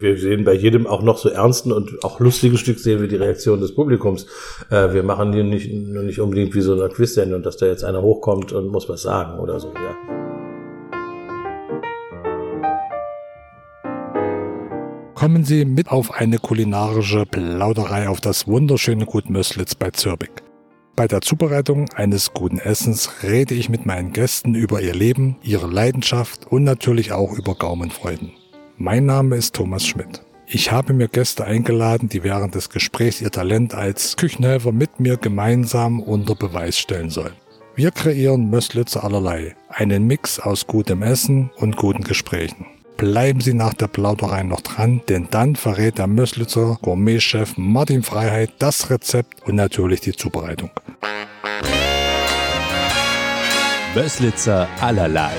Wir sehen bei jedem auch noch so ernsten und auch lustigen Stück sehen wir die Reaktion des Publikums. Äh, wir machen hier nicht, nicht unbedingt wie so eine Quiz-Sendung, dass da jetzt einer hochkommt und muss was sagen oder so, ja. Kommen Sie mit auf eine kulinarische Plauderei auf das wunderschöne Gut Möslitz bei Zürbig. Bei der Zubereitung eines guten Essens rede ich mit meinen Gästen über ihr Leben, ihre Leidenschaft und natürlich auch über Gaumenfreuden. Mein Name ist Thomas Schmidt. Ich habe mir Gäste eingeladen, die während des Gesprächs ihr Talent als Küchenhelfer mit mir gemeinsam unter Beweis stellen sollen. Wir kreieren Möslitzer allerlei, einen Mix aus gutem Essen und guten Gesprächen. Bleiben Sie nach der Plauderei noch dran, denn dann verrät der Möslitzer Gourmetchef Martin Freiheit das Rezept und natürlich die Zubereitung. Möslitzer allerlei.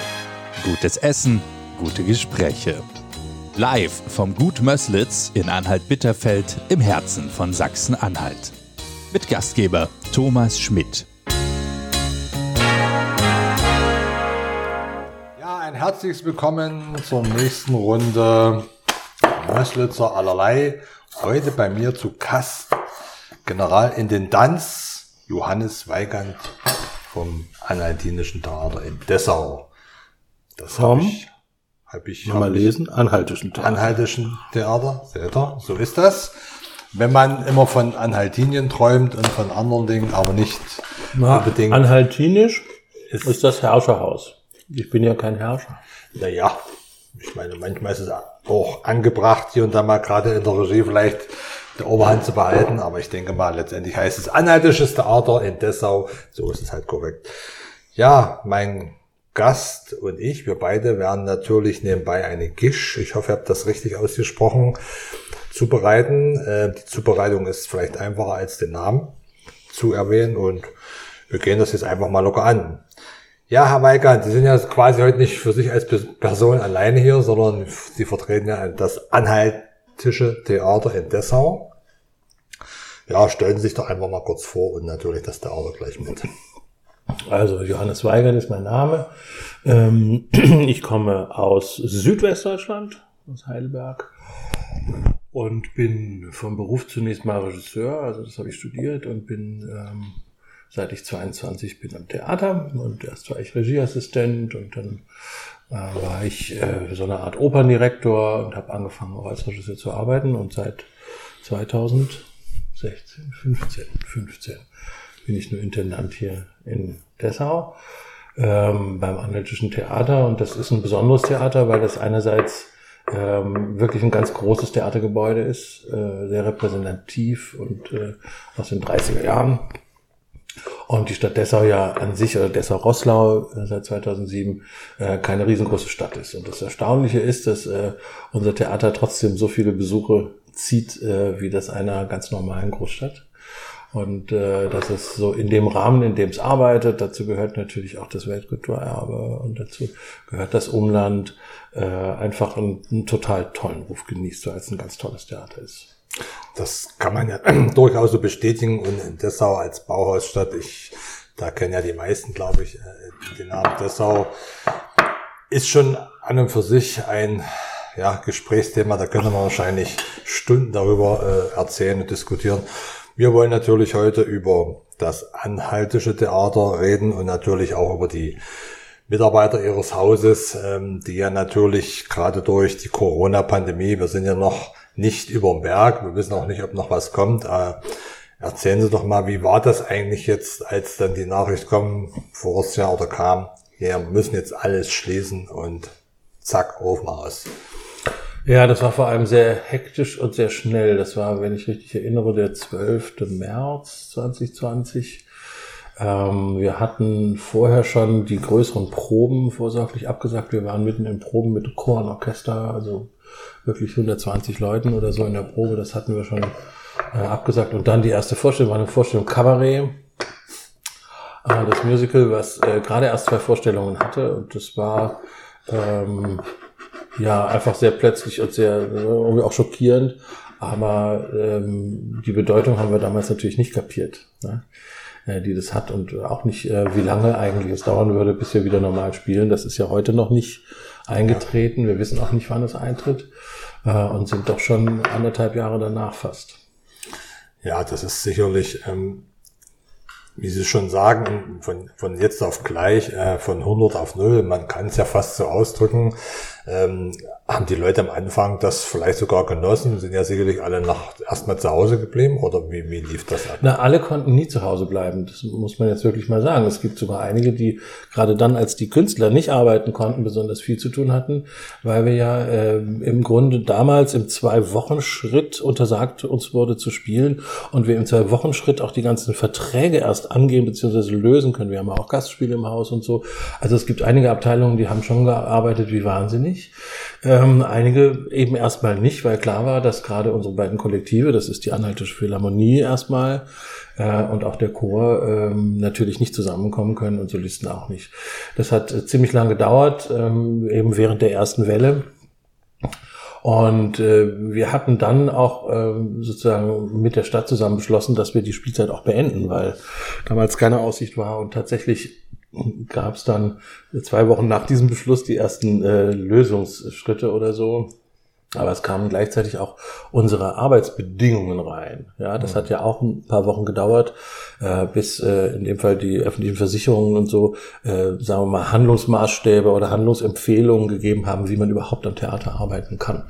Gutes Essen, gute Gespräche. Live vom Gut Möslitz in Anhalt-Bitterfeld im Herzen von Sachsen-Anhalt. Mit Gastgeber Thomas Schmidt. Ja, ein herzliches Willkommen zur nächsten Runde Möslitzer allerlei. Heute bei mir zu Gast Generalintendanz Johannes Weigand vom Anhaltinischen Theater in Dessau. Das habe ich hab ich, Mal hab lesen. Anhaltischen Theater. Anhaltischen Theater, seht ihr, so ist das. Wenn man immer von Anhaltinien träumt und von anderen Dingen, aber nicht Na, unbedingt. Anhaltinisch ist, ist das Herrscherhaus. Ich bin ja kein Herrscher. Naja, ich meine, manchmal ist es auch angebracht, hier und da mal gerade in der Regie vielleicht der Oberhand zu behalten, aber ich denke mal, letztendlich heißt es Anhaltisches Theater in Dessau. So ist es halt korrekt. Ja, mein Gast und ich, wir beide werden natürlich nebenbei eine Gisch, ich hoffe, ihr habt das richtig ausgesprochen, zubereiten. Äh, die Zubereitung ist vielleicht einfacher als den Namen zu erwähnen und wir gehen das jetzt einfach mal locker an. Ja, Herr Weigand, Sie sind ja quasi heute nicht für sich als Person alleine hier, sondern Sie vertreten ja das Anhaltische Theater in Dessau. Ja, stellen Sie sich doch einfach mal kurz vor und natürlich das Theater gleich mit. Also Johannes Weigert ist mein Name. Ähm, ich komme aus Südwestdeutschland, aus Heidelberg und bin vom Beruf zunächst mal Regisseur, also das habe ich studiert und bin ähm, seit ich 22 bin am Theater und erst war ich Regieassistent und dann äh, war ich äh, so eine Art Operndirektor und habe angefangen auch als Regisseur zu arbeiten und seit 2016, 15, 15 bin ich nur Intendant hier in Dessau ähm, beim Anhaltischen Theater. Und das ist ein besonderes Theater, weil das einerseits ähm, wirklich ein ganz großes Theatergebäude ist, äh, sehr repräsentativ und äh, aus den 30er Jahren. Und die Stadt Dessau ja an sich, oder Dessau-Rosslau äh, seit 2007, äh, keine riesengroße Stadt ist. Und das Erstaunliche ist, dass äh, unser Theater trotzdem so viele Besuche zieht, äh, wie das einer ganz normalen Großstadt. Und äh, das ist so in dem Rahmen, in dem es arbeitet. Dazu gehört natürlich auch das Weltkulturerbe und dazu gehört das Umland. Äh, einfach einen, einen total tollen Ruf genießt, weil es ein ganz tolles Theater ist. Das kann man ja durchaus so bestätigen. Und in Dessau als Bauhausstadt, ich, da kennen ja die meisten, glaube ich, äh, den Namen Dessau, ist schon an und für sich ein ja, Gesprächsthema. Da können wir wahrscheinlich Stunden darüber äh, erzählen und diskutieren. Wir wollen natürlich heute über das Anhaltische Theater reden und natürlich auch über die Mitarbeiter ihres Hauses, ähm, die ja natürlich gerade durch die Corona-Pandemie, wir sind ja noch nicht über dem Berg, wir wissen auch nicht, ob noch was kommt. Äh, erzählen Sie doch mal, wie war das eigentlich jetzt, als dann die Nachricht kommt, voriges Jahr oder kam, wir müssen jetzt alles schließen und zack, Ofen aus. Ja, das war vor allem sehr hektisch und sehr schnell. Das war, wenn ich richtig erinnere, der 12. März 2020. Ähm, wir hatten vorher schon die größeren Proben vorsorglich abgesagt. Wir waren mitten in Proben mit Chor und Orchester, also wirklich 120 Leuten oder so in der Probe. Das hatten wir schon äh, abgesagt. Und dann die erste Vorstellung war eine Vorstellung Cabaret. Äh, das Musical, was äh, gerade erst zwei Vorstellungen hatte. Und das war... Ähm, ja, einfach sehr plötzlich und sehr irgendwie auch schockierend. Aber ähm, die Bedeutung haben wir damals natürlich nicht kapiert, ne? äh, die das hat und auch nicht, äh, wie lange eigentlich es dauern würde, bis wir wieder normal spielen. Das ist ja heute noch nicht eingetreten. Wir wissen auch nicht, wann es eintritt. äh, und sind doch schon anderthalb Jahre danach fast. Ja, das ist sicherlich, ähm, wie Sie schon sagen, von, von jetzt auf gleich, äh, von 100 auf 0, man kann es ja fast so ausdrücken, ähm, haben die Leute am Anfang das vielleicht sogar genossen, sind ja sicherlich alle nach erstmal zu Hause geblieben oder wie, wie lief das ab? Na, alle konnten nie zu Hause bleiben. Das muss man jetzt wirklich mal sagen. Es gibt sogar einige, die gerade dann, als die Künstler nicht arbeiten konnten, besonders viel zu tun hatten, weil wir ja äh, im Grunde damals im Zwei-Wochen-Schritt untersagt uns wurde zu spielen und wir im Zwei-Wochen-Schritt auch die ganzen Verträge erst angehen bzw. lösen können. Wir haben auch Gastspiele im Haus und so. Also es gibt einige Abteilungen, die haben schon gearbeitet wie wahnsinnig. Ähm, einige eben erstmal nicht, weil klar war, dass gerade unsere beiden Kollektive, das ist die Anhaltische Philharmonie erstmal äh, und auch der Chor, ähm, natürlich nicht zusammenkommen können und Solisten auch nicht. Das hat äh, ziemlich lange gedauert, ähm, eben während der ersten Welle. Und äh, wir hatten dann auch äh, sozusagen mit der Stadt zusammen beschlossen, dass wir die Spielzeit auch beenden, weil damals keine Aussicht war und tatsächlich gab es dann zwei Wochen nach diesem Beschluss die ersten äh, Lösungsschritte oder so. Aber es kamen gleichzeitig auch unsere Arbeitsbedingungen rein. Ja, das hat ja auch ein paar Wochen gedauert, äh, bis äh, in dem Fall die öffentlichen Versicherungen und so, äh, sagen wir mal, Handlungsmaßstäbe oder Handlungsempfehlungen gegeben haben, wie man überhaupt am Theater arbeiten kann.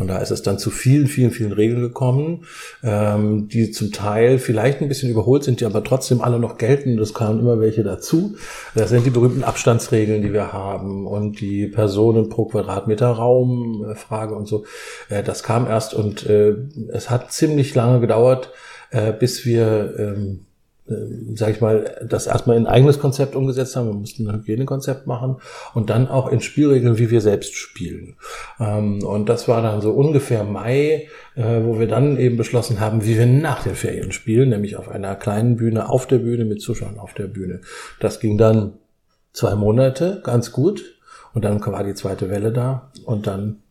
Und da ist es dann zu vielen, vielen, vielen Regeln gekommen, ähm, die zum Teil vielleicht ein bisschen überholt sind, die aber trotzdem alle noch gelten. Das kamen immer welche dazu. Das sind die berühmten Abstandsregeln, die wir haben und die Personen pro Quadratmeter Raumfrage und so. Äh, das kam erst und äh, es hat ziemlich lange gedauert, äh, bis wir, ähm, äh, sag ich mal, das erstmal in ein eigenes Konzept umgesetzt haben. Wir mussten ein Hygienekonzept machen und dann auch in Spielregeln, wie wir selbst spielen. Ähm, und das war dann so ungefähr Mai, äh, wo wir dann eben beschlossen haben, wie wir nach den Ferien spielen, nämlich auf einer kleinen Bühne, auf der Bühne, mit Zuschauern auf der Bühne. Das ging dann zwei Monate ganz gut. Und dann war die zweite Welle da und dann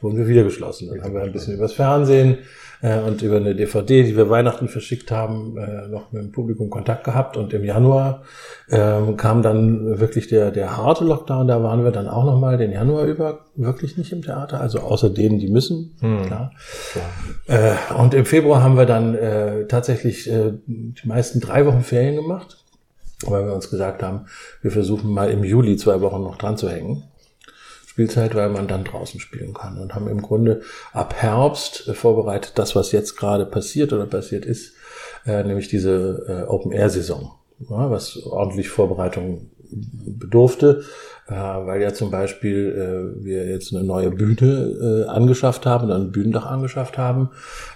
wurden wir wieder geschlossen. Dann haben wir ein bisschen übers Fernsehen äh, und über eine DVD, die wir Weihnachten verschickt haben, äh, noch mit dem Publikum Kontakt gehabt. Und im Januar äh, kam dann wirklich der, der harte Lockdown. Da waren wir dann auch nochmal den Januar über wirklich nicht im Theater, also außer denen, die müssen, hm. klar. Ja. Äh, und im Februar haben wir dann äh, tatsächlich äh, die meisten drei Wochen Ferien gemacht weil wir uns gesagt haben, wir versuchen mal im Juli zwei Wochen noch dran zu hängen. Spielzeit, weil man dann draußen spielen kann und haben im Grunde ab Herbst äh, vorbereitet das, was jetzt gerade passiert oder passiert ist, äh, nämlich diese äh, Open-Air-Saison, was ordentlich Vorbereitung bedurfte äh, weil ja zum Beispiel äh, wir jetzt eine neue Bühne äh, angeschafft haben, ein Bühnendach angeschafft haben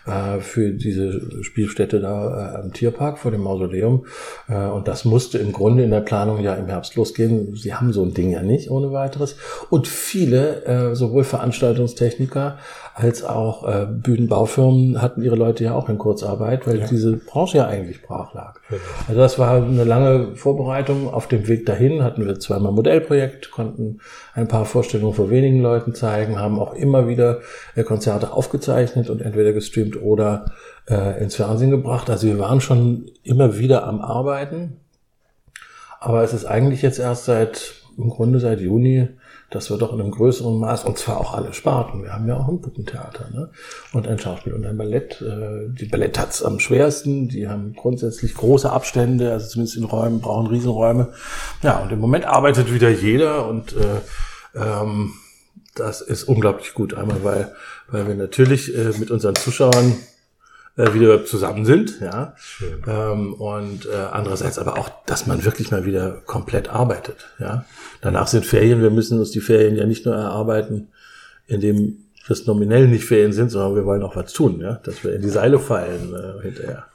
äh, für diese Spielstätte da äh, am Tierpark vor dem Mausoleum. Äh, und das musste im Grunde in der Planung ja im Herbst losgehen. Sie haben so ein Ding ja nicht ohne weiteres. Und viele, äh, sowohl Veranstaltungstechniker als auch äh, Bühnenbaufirmen hatten ihre Leute ja auch in Kurzarbeit, weil ja. diese Branche ja eigentlich brach lag. Ja. Also das war eine lange Vorbereitung. Auf dem Weg dahin hatten wir zweimal Modellprojekt, konnten ein paar Vorstellungen vor wenigen Leuten zeigen, haben auch immer wieder äh, Konzerte aufgezeichnet und entweder gestreamt oder äh, ins Fernsehen gebracht. Also wir waren schon immer wieder am Arbeiten. Aber es ist eigentlich jetzt erst seit, im Grunde seit Juni dass wir doch in einem größeren Maß, und zwar auch alle Sparten, wir haben ja auch ein Puppentheater ne? und ein Schauspiel und ein Ballett. Äh, die Ballett hat's am schwersten, die haben grundsätzlich große Abstände, also zumindest in Räumen, brauchen Riesenräume. Ja, und im Moment arbeitet wieder jeder und äh, ähm, das ist unglaublich gut. Einmal, weil, weil wir natürlich äh, mit unseren Zuschauern äh, wieder zusammen sind, ja. Ähm, und äh, andererseits aber auch, dass man wirklich mal wieder komplett arbeitet, ja. Danach sind Ferien, wir müssen uns die Ferien ja nicht nur erarbeiten, indem das nominell nicht Ferien sind, sondern wir wollen auch was tun, ja, dass wir in die Seile fallen äh, hinterher.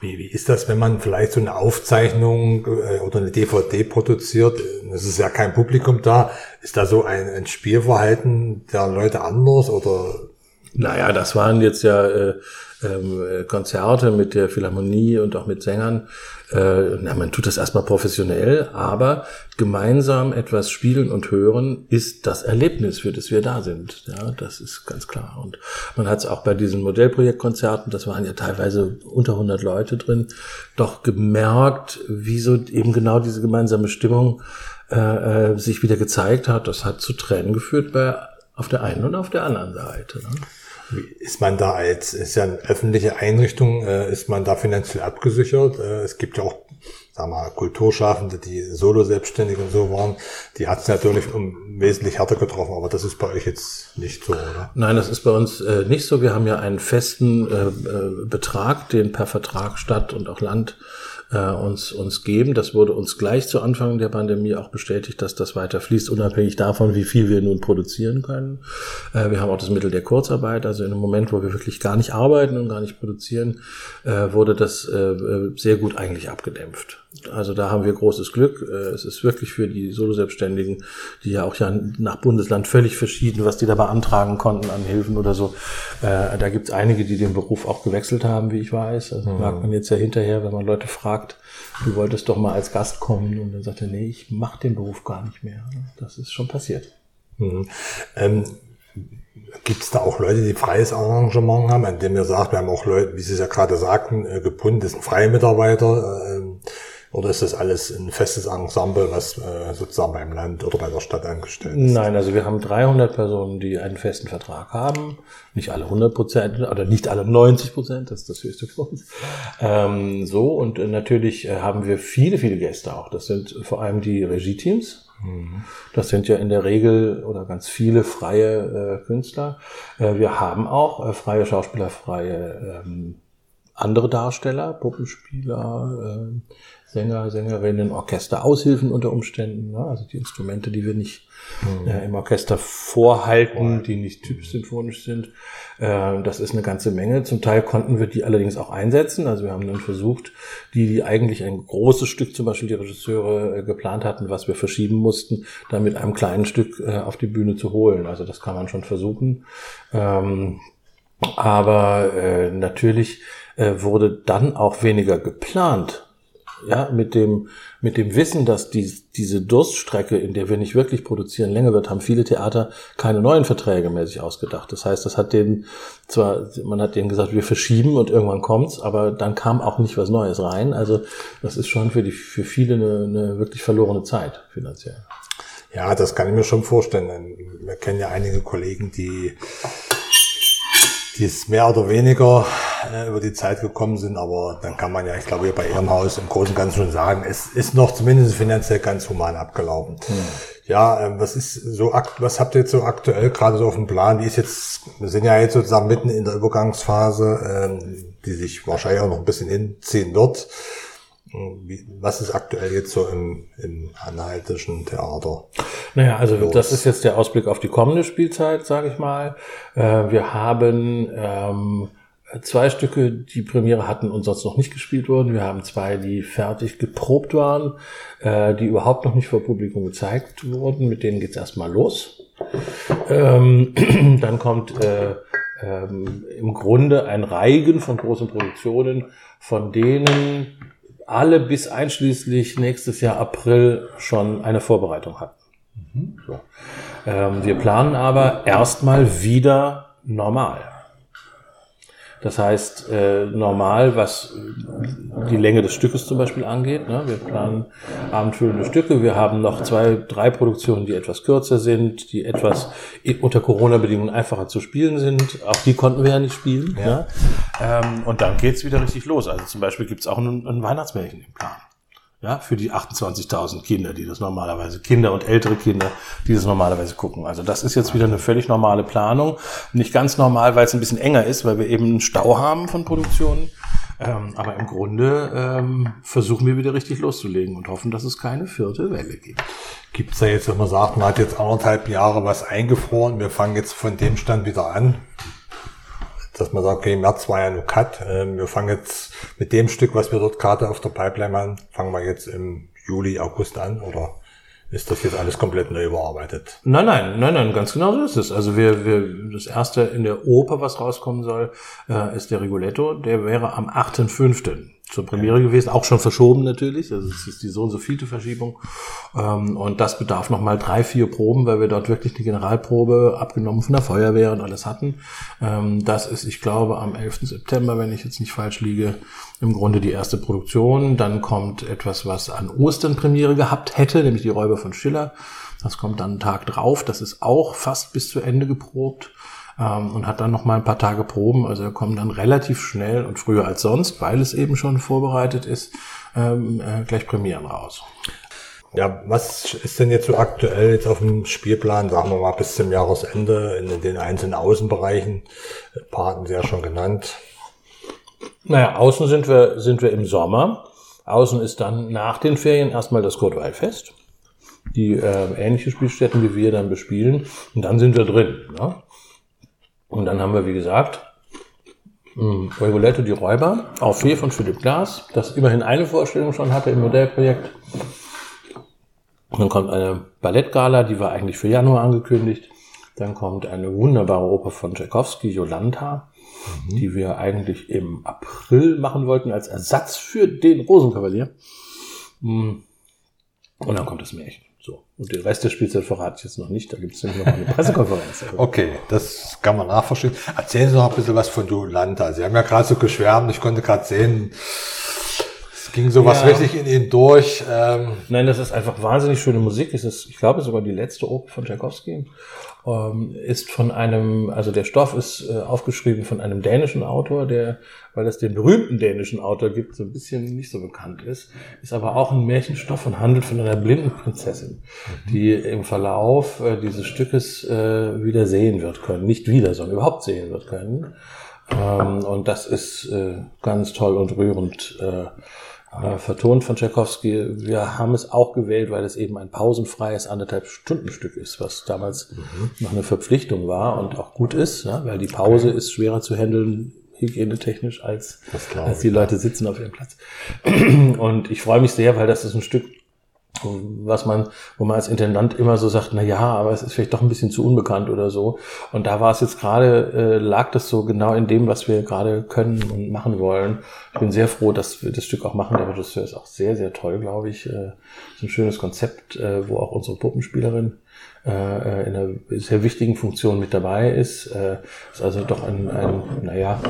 Wie, wie ist das, wenn man vielleicht so eine Aufzeichnung äh, oder eine DVD produziert? Es ist ja kein Publikum da. Ist da so ein, ein Spielverhalten der Leute anders oder? Naja, das waren jetzt ja äh, äh, Konzerte mit der Philharmonie und auch mit Sängern. Äh, na, man tut das erstmal professionell, aber gemeinsam etwas spielen und hören ist das Erlebnis, für das wir da sind. Ja, das ist ganz klar. Und man hat es auch bei diesen Modellprojektkonzerten, das waren ja teilweise unter 100 Leute drin, doch gemerkt, wie so eben genau diese gemeinsame Stimmung äh, äh sich wieder gezeigt hat. Das hat zu Tränen geführt bei auf der einen und auf der anderen Seite. Ne? Ist man da als, ist ja eine öffentliche Einrichtung, äh, ist man da finanziell abgesichert? Äh, es gibt ja auch sagen wir, Kulturschaffende, die solo-selbstständig und so waren, die hat es natürlich um, wesentlich härter getroffen, aber das ist bei euch jetzt nicht so, oder? Nein, das ist bei uns äh, nicht so. Wir haben ja einen festen äh, äh Betrag, den per Vertrag Stadt und auch Land äh, uns, uns geben. Das wurde uns gleich zu Anfang der Pandemie auch bestätigt, dass das weiter fließt, unabhängig davon, wie viel wir nun produzieren können. Äh, wir haben auch das Mittel der Kurzarbeit. Also in einem Moment, wo wir wirklich gar nicht arbeiten und gar nicht produzieren, äh, wurde das äh, sehr gut eigentlich abgedämpft. Also da haben wir großes Glück. Äh, es ist wirklich für die Solo-Selbstständigen, die ja auch ja nach Bundesland völlig verschieden, was die da beantragen konnten an Hilfen oder so. Äh, da gibt es einige, die den Beruf auch gewechselt haben, wie ich weiß. Also mhm. merkt man jetzt ja hinterher, wenn man Leute fragt, du wolltest doch mal als Gast kommen und dann sagt er, nee, ich mache den Beruf gar nicht mehr. Das ist schon passiert. Mhm. Ähm Gibt es da auch Leute, die freies Engagement haben, an dem ihr sagt, wir haben auch Leute, wie Sie es ja gerade sagten, äh, gebunden, das sind freie Mitarbeiter, äh, oder ist das alles ein festes Ensemble, was äh, sozusagen beim Land oder bei der Stadt angestellt ist? Nein, also wir haben 300 Personen, die einen festen Vertrag haben. Nicht alle 100 Prozent oder nicht alle 90 Prozent, das ist das höchste für uns. Ähm, so, und äh, natürlich äh, haben wir viele, viele Gäste auch. Das sind vor allem die Regie-Teams. Mhm. Das sind ja in der Regel oder ganz viele freie äh, Künstler. Äh, wir haben auch äh, freie Schauspieler, freie ähm, andere Darsteller, Puppenspieler, äh, Sänger, Sängerinnen, Orchester, Aushilfen unter Umständen, ne? also die Instrumente, die wir nicht mhm. äh, im Orchester vorhalten, die nicht typisch symphonisch sind. Äh, das ist eine ganze Menge. Zum Teil konnten wir die allerdings auch einsetzen. Also wir haben dann versucht, die, die eigentlich ein großes Stück, zum Beispiel die Regisseure äh, geplant hatten, was wir verschieben mussten, dann mit einem kleinen Stück äh, auf die Bühne zu holen. Also das kann man schon versuchen. Ähm, aber äh, natürlich äh, wurde dann auch weniger geplant ja, mit dem, mit dem Wissen, dass die, diese Durststrecke, in der wir nicht wirklich produzieren, länger wird, haben viele Theater keine neuen Verträge mehr sich ausgedacht. Das heißt, das hat denen zwar, man hat denen gesagt, wir verschieben und irgendwann kommt's, aber dann kam auch nicht was Neues rein. Also, das ist schon für die, für viele eine, eine wirklich verlorene Zeit finanziell. Ja, das kann ich mir schon vorstellen. Wir kennen ja einige Kollegen, die die es mehr oder weniger äh, über die Zeit gekommen sind, aber dann kann man ja, ich glaube, hier bei Ihrem Haus im Großen und Ganzen schon sagen, es ist noch zumindest finanziell ganz human abgelaufen. Hm. Ja, äh, was ist so, was habt ihr jetzt so aktuell gerade so auf dem Plan? Wie ist jetzt, wir sind ja jetzt sozusagen mitten in der Übergangsphase, äh, die sich wahrscheinlich auch noch ein bisschen hinziehen wird. Was ist aktuell jetzt so im, im anhaltischen Theater? Naja, also los? das ist jetzt der Ausblick auf die kommende Spielzeit, sage ich mal. Äh, wir haben ähm, zwei Stücke, die Premiere hatten und sonst noch nicht gespielt wurden. Wir haben zwei, die fertig geprobt waren, äh, die überhaupt noch nicht vor Publikum gezeigt wurden. Mit denen geht's erstmal los. Ähm, dann kommt äh, ähm, im Grunde ein Reigen von großen Produktionen, von denen alle bis einschließlich nächstes Jahr April schon eine Vorbereitung hatten. Mhm. So. Ähm, wir planen aber erstmal wieder normal. Das heißt, äh, normal, was die Länge des Stückes zum Beispiel angeht. Ne? Wir planen abendfüllende Stücke. Wir haben noch zwei, drei Produktionen, die etwas kürzer sind, die etwas unter Corona-Bedingungen einfacher zu spielen sind. Auch die konnten wir ja nicht spielen. Ja. ja? Ähm, und dann geht's wieder richtig los. Also zum Beispiel gibt's auch ein, ein Weihnachtsmärchen im Plan ja, für die 28.000 Kinder, die das normalerweise, Kinder und ältere Kinder, die das normalerweise gucken. Also das ist jetzt wieder eine völlig normale Planung. Nicht ganz normal, weil es ein bisschen enger ist, weil wir eben einen Stau haben von Produktionen. Ähm, aber im Grunde ähm, versuchen wir wieder richtig loszulegen und hoffen, dass es keine vierte Welle gibt. Gibt es da jetzt, wenn man sagt, man hat jetzt anderthalb Jahre was eingefroren, wir fangen jetzt von dem Stand wieder an, dass man sagt, okay, März war ja nur Cut. Ähm, wir fangen jetzt mit dem Stück, was wir dort gerade auf der Pipeline haben, fangen wir jetzt im Juli, August an oder ist das jetzt alles komplett neu überarbeitet? Nein, nein, nein, nein, ganz genau so ist es. Also wir, wir, das erste in der Oper, was rauskommen soll, äh, ist der Rigoletto. Der wäre am 8.5 zur Premiere gewesen, auch schon verschoben natürlich. Also es ist die so und so vielte Verschiebung. Ähm, und das bedarf nochmal drei, vier Proben, weil wir dort wirklich eine Generalprobe abgenommen von der Feuerwehr und alles hatten. Ähm, das ist, ich glaube, am 11. September, wenn ich jetzt nicht falsch liege, im Grunde die erste Produktion. Dann kommt etwas, was an Ostern Premiere gehabt hätte, nämlich die Räuber von Schiller. Das kommt dann einen Tag drauf. Das ist auch fast bis zu Ende geprobt. Ähm, und hat dann noch mal ein paar Tage Proben. Also er kommt dann relativ schnell und früher als sonst, weil es eben schon vorbereitet ist, ähm, äh, gleich Premieren raus. Ja, was ist denn jetzt so aktuell jetzt auf dem Spielplan, sagen wir mal bis zum Jahresende in den einzelnen Außenbereichen? Ein paar hatten Sie ja schon genannt. Naja, außen sind wir, sind wir im Sommer. Außen ist dann nach den Ferien erstmal das Kurtweilfest. Die äh, ähnliche Spielstätten, wie wir dann bespielen. Und dann sind wir drin. Ne? Und dann haben wir, wie gesagt, Reguletto die Räuber auf Fee von Philipp Glass, das immerhin eine Vorstellung schon hatte im Modellprojekt. Dann kommt eine Ballettgala, die war eigentlich für Januar angekündigt. Dann kommt eine wunderbare Oper von Tchaikovsky, Jolanta, mhm. die wir eigentlich im April machen wollten als Ersatz für den Rosenkavalier. Mm. Und dann kommt das Märchen. So. Und den Rest der Spielzeit verrate ich jetzt noch nicht. Da gibt es nämlich noch eine Pressekonferenz. okay, das kann man nachverstehen. Erzählen Sie noch ein bisschen was von Jolanta. Sie haben ja gerade so geschwärmt. Ich konnte gerade sehen, es ging sowas ja. richtig in Ihnen durch. Ähm. Nein, das ist einfach wahnsinnig schöne Musik. Es ist, ich glaube, sogar die letzte Oper von Tchaikovsky. Ähm, ist von einem, also der Stoff ist äh, aufgeschrieben von einem dänischen Autor, der, weil es den berühmten dänischen Autor gibt, so ein bisschen nicht so bekannt ist, ist aber auch ein Märchenstoff und handelt von einer blinden Prinzessin, mhm. die im Verlauf äh, dieses Stückes äh, wieder sehen wird können. Nicht wieder, sondern überhaupt sehen wird können. Ähm, und das ist äh, ganz toll und rührend. Äh, äh, vertont von Tchaikovsky. Wir haben es auch gewählt, weil es eben ein pausenfreies anderthalb Stunden Stück ist, was damals mhm. noch eine Verpflichtung war und auch gut ist, ja, weil die Pause okay. ist schwerer zu handeln hygienetechnisch als, als die Leute sitzen auf ihrem Platz. Und ich freue mich sehr, weil das ist ein Stück, was man, wo man als Intendant immer so sagt, na ja, aber es ist vielleicht doch ein bisschen zu unbekannt oder so. Und da war es jetzt gerade, äh, lag das so genau in dem, was wir gerade können und machen wollen. Ich bin sehr froh, dass wir das Stück auch machen. Der Regisseur ist auch sehr, sehr toll, glaube ich. Äh, ist ein schönes Konzept, äh, wo auch unsere Puppenspielerin äh, äh in einer sehr wichtigen Funktion mit dabei ist. Äh, ist also doch ein, ein naja,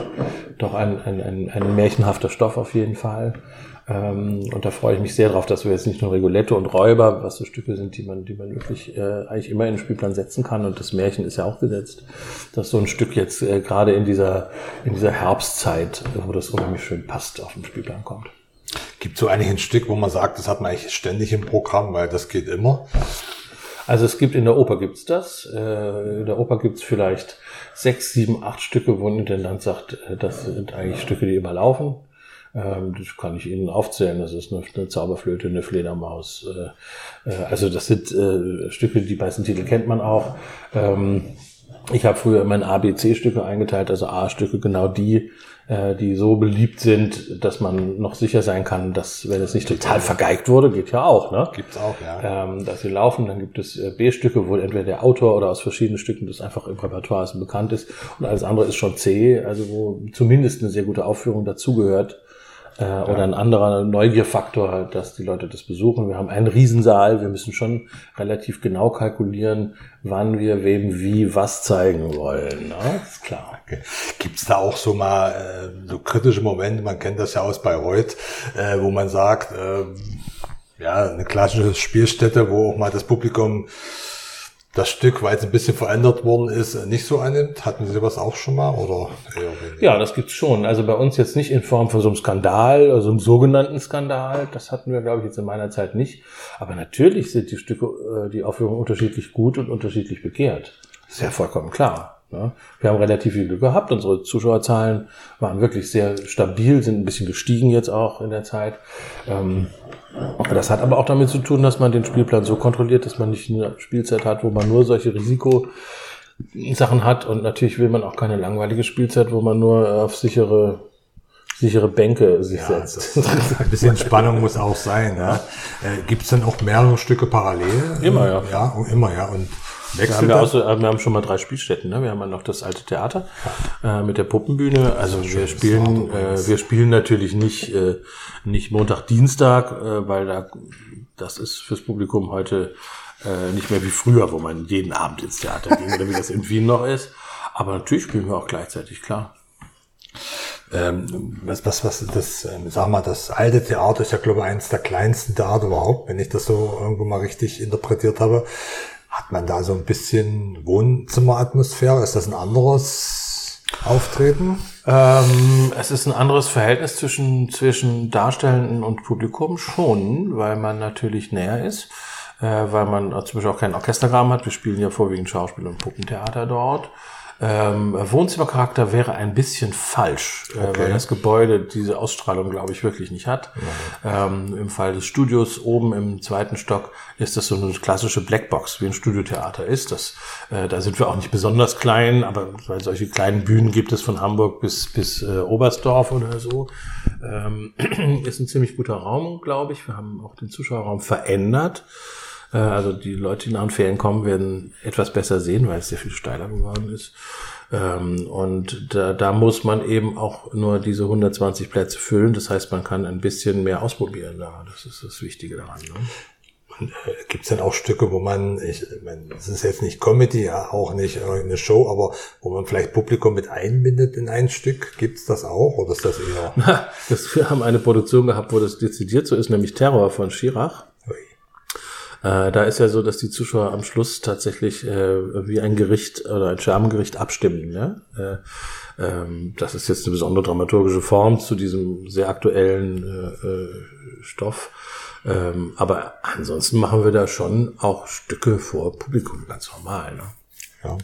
doch ein, ein, ein, ein märchenhafter Stoff auf jeden Fall. Ähm, und da freue ich mich sehr drauf, dass wir jetzt nicht nur Regulette und Räuber, was so Stücke sind, die man, die man wirklich äh, eigentlich immer in den Spielplan setzen kann. Und das Märchen ist ja auch gesetzt, dass so ein Stück jetzt äh, gerade in dieser, in dieser Herbstzeit, wo das unheimlich schön passt, auf den Spielplan kommt. Gibt so eigentlich ein Stück, wo man sagt, das hat man eigentlich ständig im Programm, weil das geht immer? Also es gibt in der Oper gibt's das. Äh, in der Oper gibt's vielleicht sechs, sieben, acht Stücke, wo ein Intendant sagt, äh, das sind eigentlich Stücke, die immer laufen. Ähm, das kann ich Ihnen aufzählen. Das ist eine, eine Zauberflöte, eine Fledermaus. Äh, äh, also das sind äh, Stücke, die meisten Titel kennt man auch. Ähm, ich habe früher immer in ABC-Stücke eingeteilt, also A-Stücke genau die, die so beliebt sind, dass man noch sicher sein kann, dass, wenn es nicht total vergeigt wurde, geht ja auch, ne? Gibt's auch, ja. Ähm, dass sie laufen, dann gibt es B-Stücke, wo entweder der Autor oder aus verschiedenen Stücken das einfach im Repertoire ist bekannt ist und alles andere ist schon C, also wo zumindest eine sehr gute Aufführung dazugehört äh, ja. oder ein anderer Neugierfaktor, dass die Leute das besuchen. Wir haben einen Riesensaal, wir müssen schon relativ genau kalkulieren, wann wir wem wie was zeigen wollen. Ne? ist klar. Okay. Gibt es da auch so mal äh, so kritische Momente, man kennt das ja aus Bayreuth, äh, wo man sagt, äh, ja, eine klassische Spielstätte, wo auch mal das Publikum das Stück, weil es ein bisschen verändert worden ist, nicht so annimmt? Hatten Sie sowas auch schon mal oder Ja, das gibt's schon. Also bei uns jetzt nicht in Form von so einem Skandal, also einem sogenannten Skandal. Das hatten wir, glaube ich, jetzt in meiner Zeit nicht. Aber natürlich sind die Stücke, äh, die Aufführungen unterschiedlich gut und unterschiedlich begehrt. Das ist ja vollkommen klar. Ne? Wir haben relativ viel Glück gehabt. Unsere Zuschauerzahlen waren wirklich sehr stabil, sind ein bisschen gestiegen jetzt auch in der Zeit. Ähm, das hat aber auch damit zu tun, dass man den Spielplan so kontrolliert, dass man nicht eine Spielzeit hat, wo man nur solche Risikosachen hat. Und natürlich will man auch keine langweilige Spielzeit, wo man nur auf sichere sichere Bänke sich ja, setzt. ein bisschen Spannung muss auch sein. Ja. Äh, Gibt es denn auch mehrere Stücke parallel? Immer, ja. Ja, immer, ja. Und wir haben, wir, außer, wir haben schon mal drei Spielstätten. Ne? Wir haben ja noch das alte Theater äh, mit der Puppenbühne. Also wir spielen, äh, wir spielen natürlich nicht äh, nicht Montag, Dienstag, äh, weil da das ist fürs Publikum heute äh, nicht mehr wie früher, wo man jeden Abend ins Theater ging oder wie das in Wien noch ist. Aber natürlich spielen wir auch gleichzeitig klar. Ähm, was, was, was, das, ähm, sag mal, das alte Theater ist ja, glaube ich, eines der kleinsten Theater überhaupt, wenn ich das so irgendwo mal richtig interpretiert habe. Hat man da so ein bisschen Wohnzimmeratmosphäre? Ist das ein anderes Auftreten? Ähm, es ist ein anderes Verhältnis zwischen, zwischen Darstellenden und Publikum schon, weil man natürlich näher ist, äh, weil man zum Beispiel auch keinen Orchestergraben hat. Wir spielen ja vorwiegend Schauspiel- und Puppentheater dort. Ähm, Wohnzimmercharakter wäre ein bisschen falsch, äh, Okay. weil das Gebäude diese Ausstrahlung, glaube ich, wirklich nicht hat. Ähm, Im Fall des Studios oben im zweiten Stock ist das so eine klassische Blackbox, wie ein Studiotheater ist. Das, äh, da sind wir auch nicht besonders klein, aber weil solche kleinen Bühnen gibt es von Hamburg bis, bis äh, Oberstdorf oder so. Ähm, ist ein ziemlich guter Raum, glaube ich. Wir haben auch den Zuschauerraum verändert. Äh, Also die Leute, die nach den Ferien kommen, werden etwas besser sehen, weil es sehr viel steiler geworden ist. Ähm, Und da, da muss man eben auch nur diese 120 Plätze füllen. Das heißt, man kann ein bisschen mehr ausprobieren da. Das ist das Wichtige daran. Ne? Gibt es denn auch Stücke, wo man, ich meine, das ist jetzt nicht Comedy, ja, auch nicht irgendeine Show, aber wo man vielleicht Publikum mit einbindet in ein Stück? Gibt's das auch oder ist das eher? Das, wir haben eine Produktion gehabt, wo das dezidiert so ist, nämlich Terror von Schirach. Äh, da ist ja so, dass die Zuschauer am Schluss tatsächlich äh, wie ein Gericht oder ein Schermengericht abstimmen. Ne? Äh, ähm, das ist jetzt eine besondere dramaturgische Form zu diesem sehr aktuellen äh, äh, Stoff. Ähm, aber ansonsten machen wir da schon auch Stücke vor Publikum, ganz normal. Ne? Ja.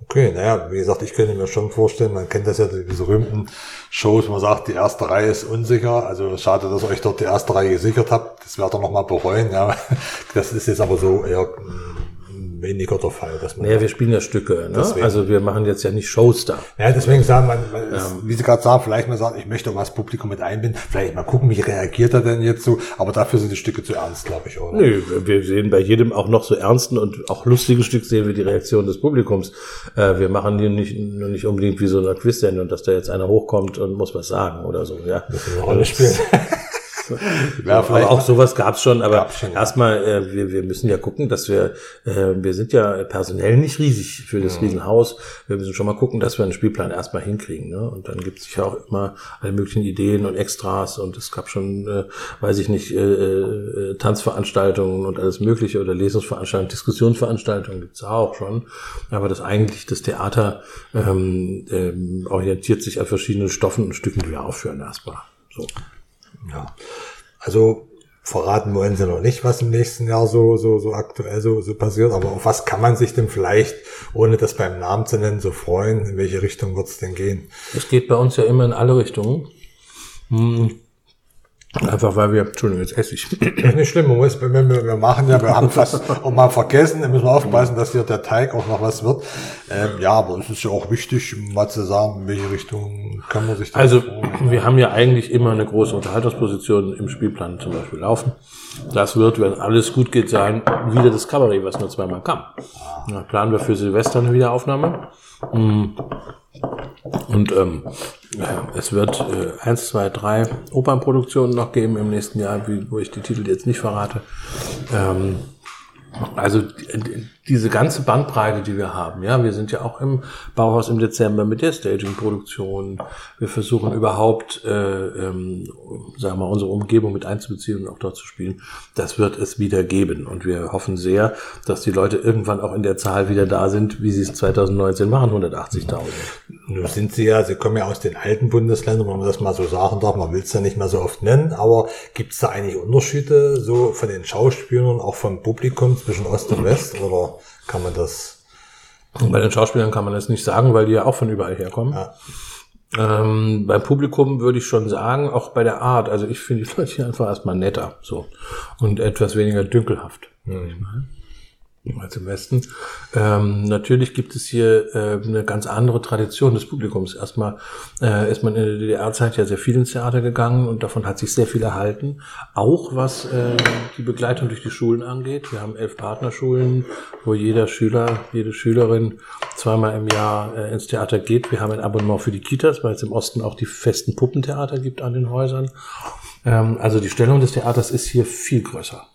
Okay, naja, wie gesagt, ich könnte mir schon vorstellen, man kennt das ja, diese berühmten Shows, wo man sagt, die erste Reihe ist unsicher. Also schade, dass ihr euch dort die erste Reihe gesichert habt. Das werdet ihr nochmal bereuen. Ja. Das ist jetzt aber so eher weniger der Fall. Dass man Naja, wir spielen ja Stücke. Ne? Also wir machen jetzt ja nicht Shows da. Ja, deswegen sagen man, man ist, wie Sie gerade sagen, vielleicht mal sagen, ich möchte das Publikum mit einbinden, vielleicht mal gucken, wie reagiert er denn jetzt so, aber dafür sind die Stücke zu ernst, glaube ich, oder? Nö, wir sehen bei jedem auch noch so ernsten und auch lustigen Stück sehen wir die Reaktion des Publikums. Äh, wir machen hier nicht, nur nicht unbedingt wie so eine Quiz-Sendung, dass da jetzt einer hochkommt und muss was sagen oder so. Ja. Eine Rolle spielen. Vielleicht Aber auch sowas gab's schon, aber schon, ja. erstmal, äh, wir, wir müssen ja gucken, dass wir, äh, wir sind ja personell nicht riesig für das Riesenhaus. Wir müssen schon mal gucken, dass wir einen Spielplan erstmal hinkriegen. Ne? Und dann gibt's sicher auch immer alle möglichen Ideen und Extras und es gab schon, äh, weiß ich nicht, äh, äh, Tanzveranstaltungen und alles mögliche oder Lesungsveranstaltungen, Diskussionsveranstaltungen gibt's auch schon. Aber das eigentlich, das Theater ähm, ähm, orientiert sich an verschiedenen Stoffen und Stücken, die wir aufführen erstmal. So. Ja. Also verraten wollen sie noch nicht, was im nächsten Jahr so, so, so aktuell so, so passiert, aber auf was kann man sich denn vielleicht, ohne das beim Namen zu nennen, so freuen? In welche Richtung wird es denn gehen? Es geht bei uns ja immer in alle Richtungen. Hm. Einfach weil wir, Entschuldigung, jetzt esse ich. Ist nicht schlimm, wir, wir machen ja, wir haben fast auch mal vergessen, da müssen wir aufpassen, dass hier der Teig auch noch was wird. Ähm, ja, aber es ist ja auch wichtig, mal zu sagen, in welche Richtung kann man sich da Also, freuen. wir haben ja eigentlich immer eine große Unterhaltungsposition im Spielplan zum Beispiel laufen. Das wird, wenn alles gut geht, sein, wieder das Kabarett, was nur zweimal kam. Da planen wir für Silvester eine Wiederaufnahme. Hm. Und ähm, ja, es wird äh, eins, zwei, drei Opernproduktionen noch geben im nächsten Jahr, wie, wo ich die Titel jetzt nicht verrate. Ähm, also die- diese ganze Bandbreite, die wir haben, ja, wir sind ja auch im Bauhaus im Dezember mit der Staging-Produktion. Wir versuchen überhaupt, äh, ähm, sagen wir mal, unsere Umgebung mit einzubeziehen und auch dort zu spielen. Das wird es wieder geben und wir hoffen sehr, dass die Leute irgendwann auch in der Zahl wieder da sind, wie sie es 2019 machen, 180.000. Nun sind Sie ja, Sie kommen ja aus den alten Bundesländern, wenn man das mal so sagen darf, man will es ja nicht mehr so oft nennen, aber gibt es da eigentlich Unterschiede so von den Schauspielern, auch vom Publikum zwischen Ost und West oder kann man das? Bei den Schauspielern kann man das nicht sagen, weil die ja auch von überall herkommen. Ja. Ähm, beim Publikum würde ich schon sagen, auch bei der Art. Also ich finde die Leute hier einfach erstmal netter, so. Und etwas weniger dünkelhaft, mal. Als im Westen. Ähm, natürlich gibt es hier äh, eine ganz andere Tradition des Publikums. Erstmal äh, ist man in der DDR-Zeit ja sehr viel ins Theater gegangen und davon hat sich sehr viel erhalten. Auch was äh, die Begleitung durch die Schulen angeht. Wir haben elf Partnerschulen, wo jeder Schüler, jede Schülerin zweimal im Jahr äh, ins Theater geht. Wir haben ein Abonnement für die Kitas, weil es im Osten auch die festen Puppentheater gibt an den Häusern. Ähm, also die Stellung des Theaters ist hier viel größer.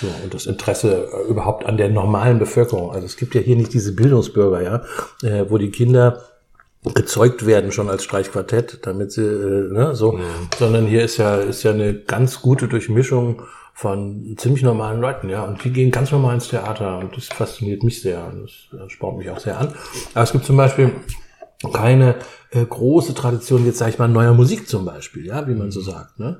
So, und das Interesse äh, überhaupt an der normalen Bevölkerung. Also es gibt ja hier nicht diese Bildungsbürger, ja, äh, wo die Kinder gezeugt werden schon als Streichquartett, damit sie, äh, ne, so, sondern hier ist ja, ist ja eine ganz gute Durchmischung von ziemlich normalen Leuten, ja. Und die gehen ganz normal ins Theater und das fasziniert mich sehr und das, das spornt mich auch sehr an. Aber es gibt zum Beispiel keine äh, große Tradition jetzt sage ich mal neuer Musik zum Beispiel, ja, wie man so sagt, ne?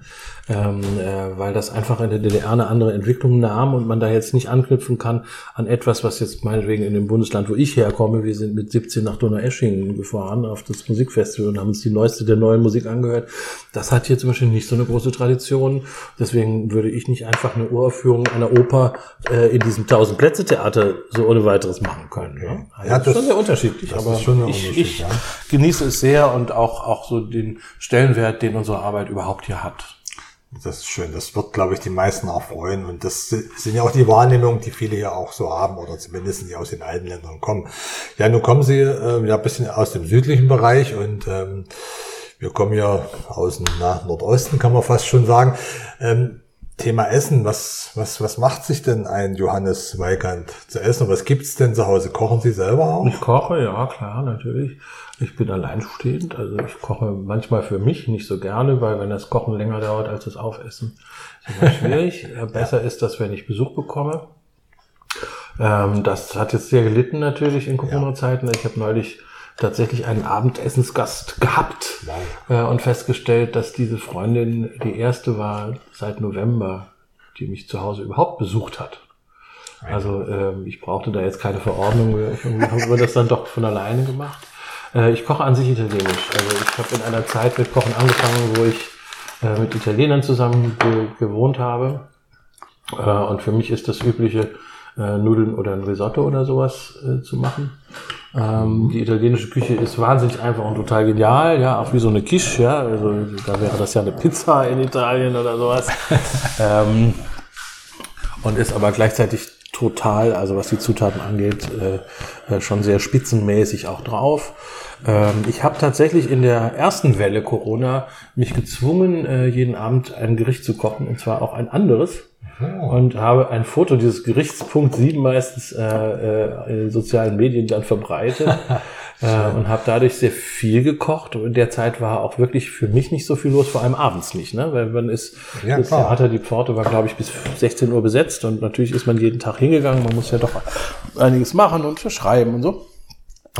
Ähm, äh, weil das einfach in der DDR eine andere Entwicklung nahm und man da jetzt nicht anknüpfen kann an etwas, was jetzt meinetwegen in dem Bundesland, wo ich herkomme, wir sind mit 17 nach Donaueschingen gefahren auf das Musikfestival und haben uns die neueste der neuen Musik angehört. Das hat hier zum Beispiel nicht so eine große Tradition. Deswegen würde ich nicht einfach eine Uraufführung einer Oper äh, in diesem 1000 Plätze Theater so ohne weiteres machen können. Ne? Also Ja, das, das- ist schon sehr unterschiedlich. aber ich, ich ja. genieße es sehr und auch, auch so den Stellenwert, den unsere Arbeit überhaupt hier hat. Das ist schön. Das wird, glaube ich, die meisten auch freuen. Und das sind ja auch die Wahrnehmungen, die viele ja auch so haben oder zumindest die aus den alten Ländern kommen. Ja, nun kommen Sie äh, ja ein bisschen aus dem südlichen Bereich und ähm, wir kommen ja aus dem Nordosten, kann man fast schon sagen. Ähm, Thema Essen, was, was, was macht sich denn ein Johannes Weigand zu essen? Was gibt's denn zu Hause? Kochen Sie selber auch? Ich koche, ja, klar, natürlich. Ich bin alleinstehend, also ich koche manchmal für mich, nicht so gerne, weil wenn das Kochen länger dauert als das Aufessen, ist immer schwierig. Ja, Besser ist das, wenn ich Besuch bekomme. Ähm, das hat jetzt sehr gelitten natürlich in Corona-Zeiten. Ich habe neulich tatsächlich einen Abendessensgast gehabt äh, und festgestellt, dass diese Freundin die erste war seit November, die mich zu Hause überhaupt besucht hat. Also ähm, ich brauchte da jetzt keine Verordnung. Irgendwie haben wir das dann doch von alleine gemacht. Äh, ich koche an sich italienisch. Also ich habe in einer Zeit mit Kochen angefangen, wo ich äh, mit Italienern zusammen ge gewohnt habe. Äh, und für mich ist das übliche, äh, Nudeln oder ein Risotto oder sowas äh, zu machen. Ähm, die italienische Küche ist wahnsinnig einfach und total genial, ja, auch wie so eine Quiche, ja, also da wäre das ja eine Pizza in Italien oder sowas. ähm, und ist aber gleichzeitig total, also was die Zutaten angeht, äh, äh, schon sehr spitzenmäßig auch drauf. Ähm, ich habe tatsächlich in der ersten Welle Corona mich gezwungen, äh, jeden Abend ein Gericht zu kochen, und zwar auch ein anderes. Und habe ein Foto dieses Gerichts, Punkt 7 meistens, äh, äh, in sozialen Medien dann verbreitet. Äh, und habe dadurch sehr viel gekocht. Und in der Zeit war auch wirklich für mich nicht so viel los, vor allem abends nicht, ne? Weil man ist Ja, das klar. Theater, die Pforte war, glaube ich, bis 16 Uhr besetzt und natürlich ist man jeden Tag hingegangen. Man muss ja doch einiges machen und schreiben und so.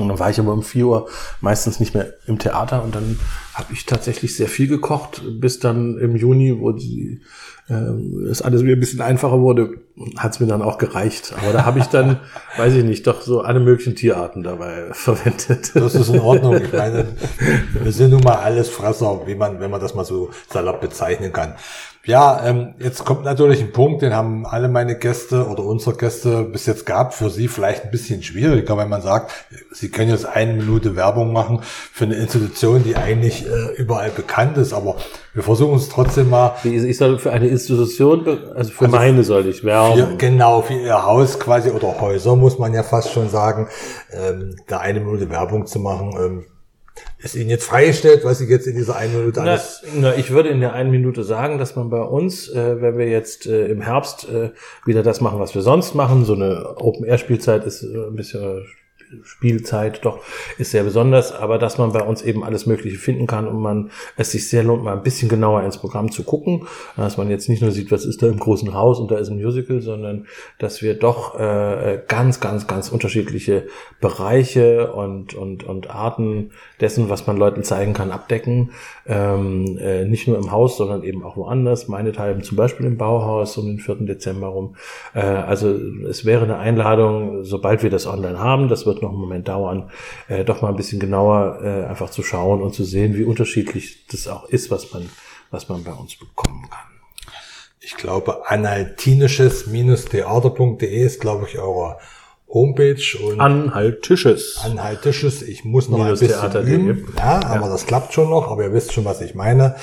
Und dann war ich aber um 4 Uhr meistens nicht mehr im Theater und dann habe ich tatsächlich sehr viel gekocht, bis dann im Juni, wo die, äh, es alles wieder ein bisschen einfacher wurde, hat es mir dann auch gereicht. Aber da habe ich dann, weiß ich nicht, doch so alle möglichen Tierarten dabei verwendet. Das ist in Ordnung. Ich meine, wir sind nun mal alles Fresser, wie man, wenn man das mal so salopp bezeichnen kann. Ja, ähm, jetzt kommt natürlich ein Punkt, den haben alle meine Gäste oder unsere Gäste bis jetzt gehabt. Für Sie vielleicht ein bisschen schwieriger, wenn man sagt, Sie können jetzt eine Minute Werbung machen für eine Institution, die eigentlich äh, überall bekannt ist. Aber wir versuchen es trotzdem mal Ich soll für eine Institution, also für meine soll ich werben. für, genau, für ihr Haus quasi oder Häuser, muss man ja fast schon sagen, ähm, da eine Minute Werbung zu machen. Ähm, ist Ihnen jetzt freigestellt, was ich jetzt in dieser einen Minute Na, alles. na, ich würde in der einen Minute sagen, dass man bei uns, äh, wenn wir jetzt äh, im Herbst äh, wieder das machen, was wir sonst machen, so eine Open-Air-Spielzeit ist äh, ein bisschen äh, Spielzeit doch ist sehr besonders, aber dass man bei uns eben alles Mögliche finden kann und man es sich sehr lohnt, mal ein bisschen genauer ins Programm zu gucken, dass man jetzt nicht nur sieht, was ist da im großen Haus und da ist ein Musical, sondern dass wir doch äh, ganz, ganz, ganz unterschiedliche Bereiche und, und, und Arten dessen, was man Leuten zeigen kann, abdecken. Ähm, äh, nicht nur im Haus, sondern eben auch woanders. Meinethalben zum Beispiel im Bauhaus um den 4. Dezember rum. Äh, also es wäre eine Einladung, sobald wir das online haben, das wird noch einen Moment dauern, äh, doch mal ein bisschen genauer äh, einfach zu schauen und zu sehen, wie unterschiedlich das auch ist, was man, was man bei uns bekommen kann. Ich glaube, analtinisches-theater.de ist, glaube ich, eure Homepage und Anhaltisches. Anhaltisches. Ich muss noch ein Minus bisschen Theater.de. üben. Ja, aber das klappt schon noch. Aber ihr wisst schon, was ich meine.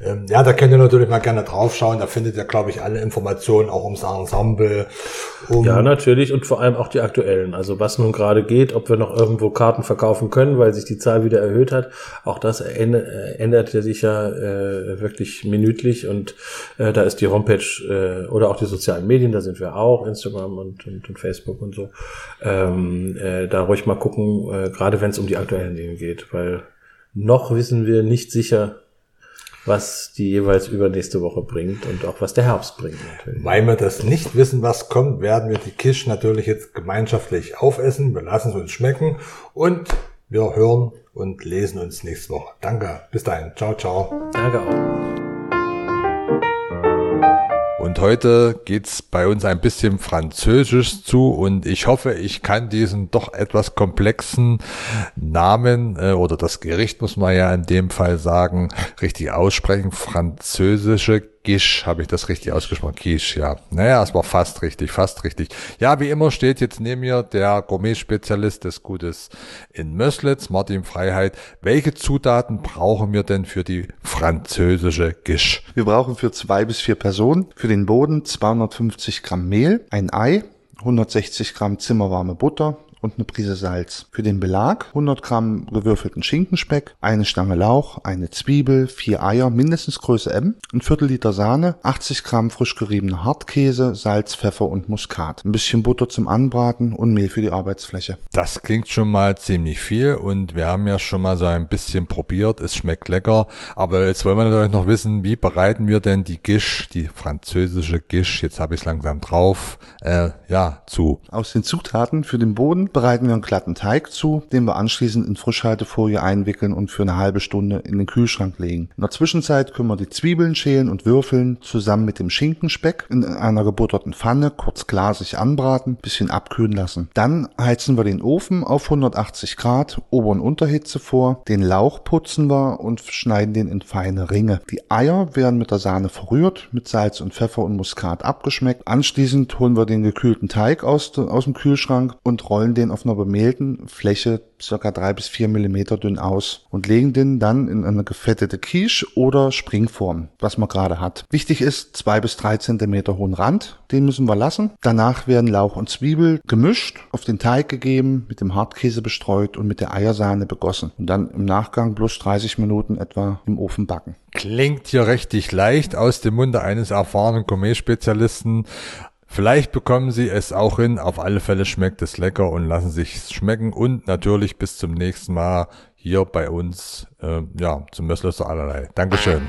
Ähm, ja, da könnt ihr natürlich mal gerne draufschauen. Da findet ihr, glaube ich, alle Informationen auch ums Ensemble. Um, Ja, natürlich und vor allem auch die aktuellen. Also was nun gerade geht, ob wir noch irgendwo Karten verkaufen können, weil sich die Zahl wieder erhöht hat. Auch das äh, ändert ja sich ja äh, wirklich minütlich und äh, da ist die Homepage äh, oder auch die sozialen Medien, da sind wir auch, Instagram und, und, und Facebook und so. Ähm, äh, da ruhig mal gucken, äh, gerade wenn es um die aktuellen Dinge geht, weil noch wissen wir nicht sicher, was die jeweils übernächste Woche bringt und auch was der Herbst bringt natürlich. Weil wir das nicht wissen, was kommt, werden wir die Kisch natürlich jetzt gemeinschaftlich aufessen. Wir lassen es uns schmecken und wir hören und lesen uns nächste Woche. Danke. Bis dahin. Ciao, ciao. Danke auch. Und heute geht's bei uns ein bisschen französisch zu und ich hoffe, ich kann diesen doch etwas komplexen Namen äh, oder das Gericht muss man ja in dem Fall sagen, richtig aussprechen. Französische Gisch, habe ich das richtig ausgesprochen? Gisch, ja. Naja, es war fast richtig, fast richtig. Ja, wie immer steht jetzt neben mir der Gourmet-Spezialist des Gutes in Möslitz, Martin Freiheit. Welche Zutaten brauchen wir denn für die französische Gisch? Wir brauchen für zwei bis vier Personen für den Boden 250 Gramm Mehl, ein Ei, 160 Gramm zimmerwarme Butter, und eine Prise Salz. Für den Belag 100 Gramm gewürfelten Schinkenspeck, eine Stange Lauch, eine Zwiebel, vier Eier, mindestens Größe M, ein Viertel Liter Sahne, 80 Gramm frisch geriebener Hartkäse, Salz, Pfeffer und Muskat. Ein bisschen Butter zum Anbraten und Mehl für die Arbeitsfläche. Das klingt schon mal ziemlich viel und wir haben ja schon mal so ein bisschen probiert. Es schmeckt lecker. Aber jetzt wollen wir natürlich noch wissen, wie bereiten wir denn die Gisch, die französische Gisch, jetzt habe ich es langsam drauf, äh, ja, zu. Aus den Zutaten für den Boden bereiten wir einen glatten Teig zu, den wir anschließend in Frischhaltefolie einwickeln und für eine halbe Stunde in den Kühlschrank legen. In der Zwischenzeit können wir die Zwiebeln schälen und würfeln, zusammen mit dem Schinkenspeck in einer gebutterten Pfanne kurz glasig anbraten, bisschen abkühlen lassen. Dann heizen wir den Ofen auf 180 Grad, Ober- und Unterhitze vor, den Lauch putzen wir und schneiden den in feine Ringe. Die Eier werden mit der Sahne verrührt, mit Salz und Pfeffer und Muskat abgeschmeckt. Anschließend holen wir den gekühlten Teig aus, aus dem Kühlschrank und rollen den den auf einer bemehlten Fläche circa drei bis vier Millimeter dünn aus und legen den dann in eine gefettete Quiche oder Springform, was man gerade hat. Wichtig ist zwei bis drei Zentimeter hohen Rand, den müssen wir lassen. Danach werden Lauch und Zwiebel gemischt, auf den Teig gegeben, mit dem Hartkäse bestreut und mit der Eiersahne begossen und dann im Nachgang plus 30 Minuten etwa im Ofen backen. Klingt hier richtig leicht aus dem Munde eines erfahrenen Gourmet-Spezialisten. Vielleicht bekommen Sie es auch hin. Auf alle Fälle schmeckt es lecker und lassen sich schmecken. Und natürlich bis zum nächsten Mal hier bei uns, äh, ja, zum Mössler allerlei. Dankeschön.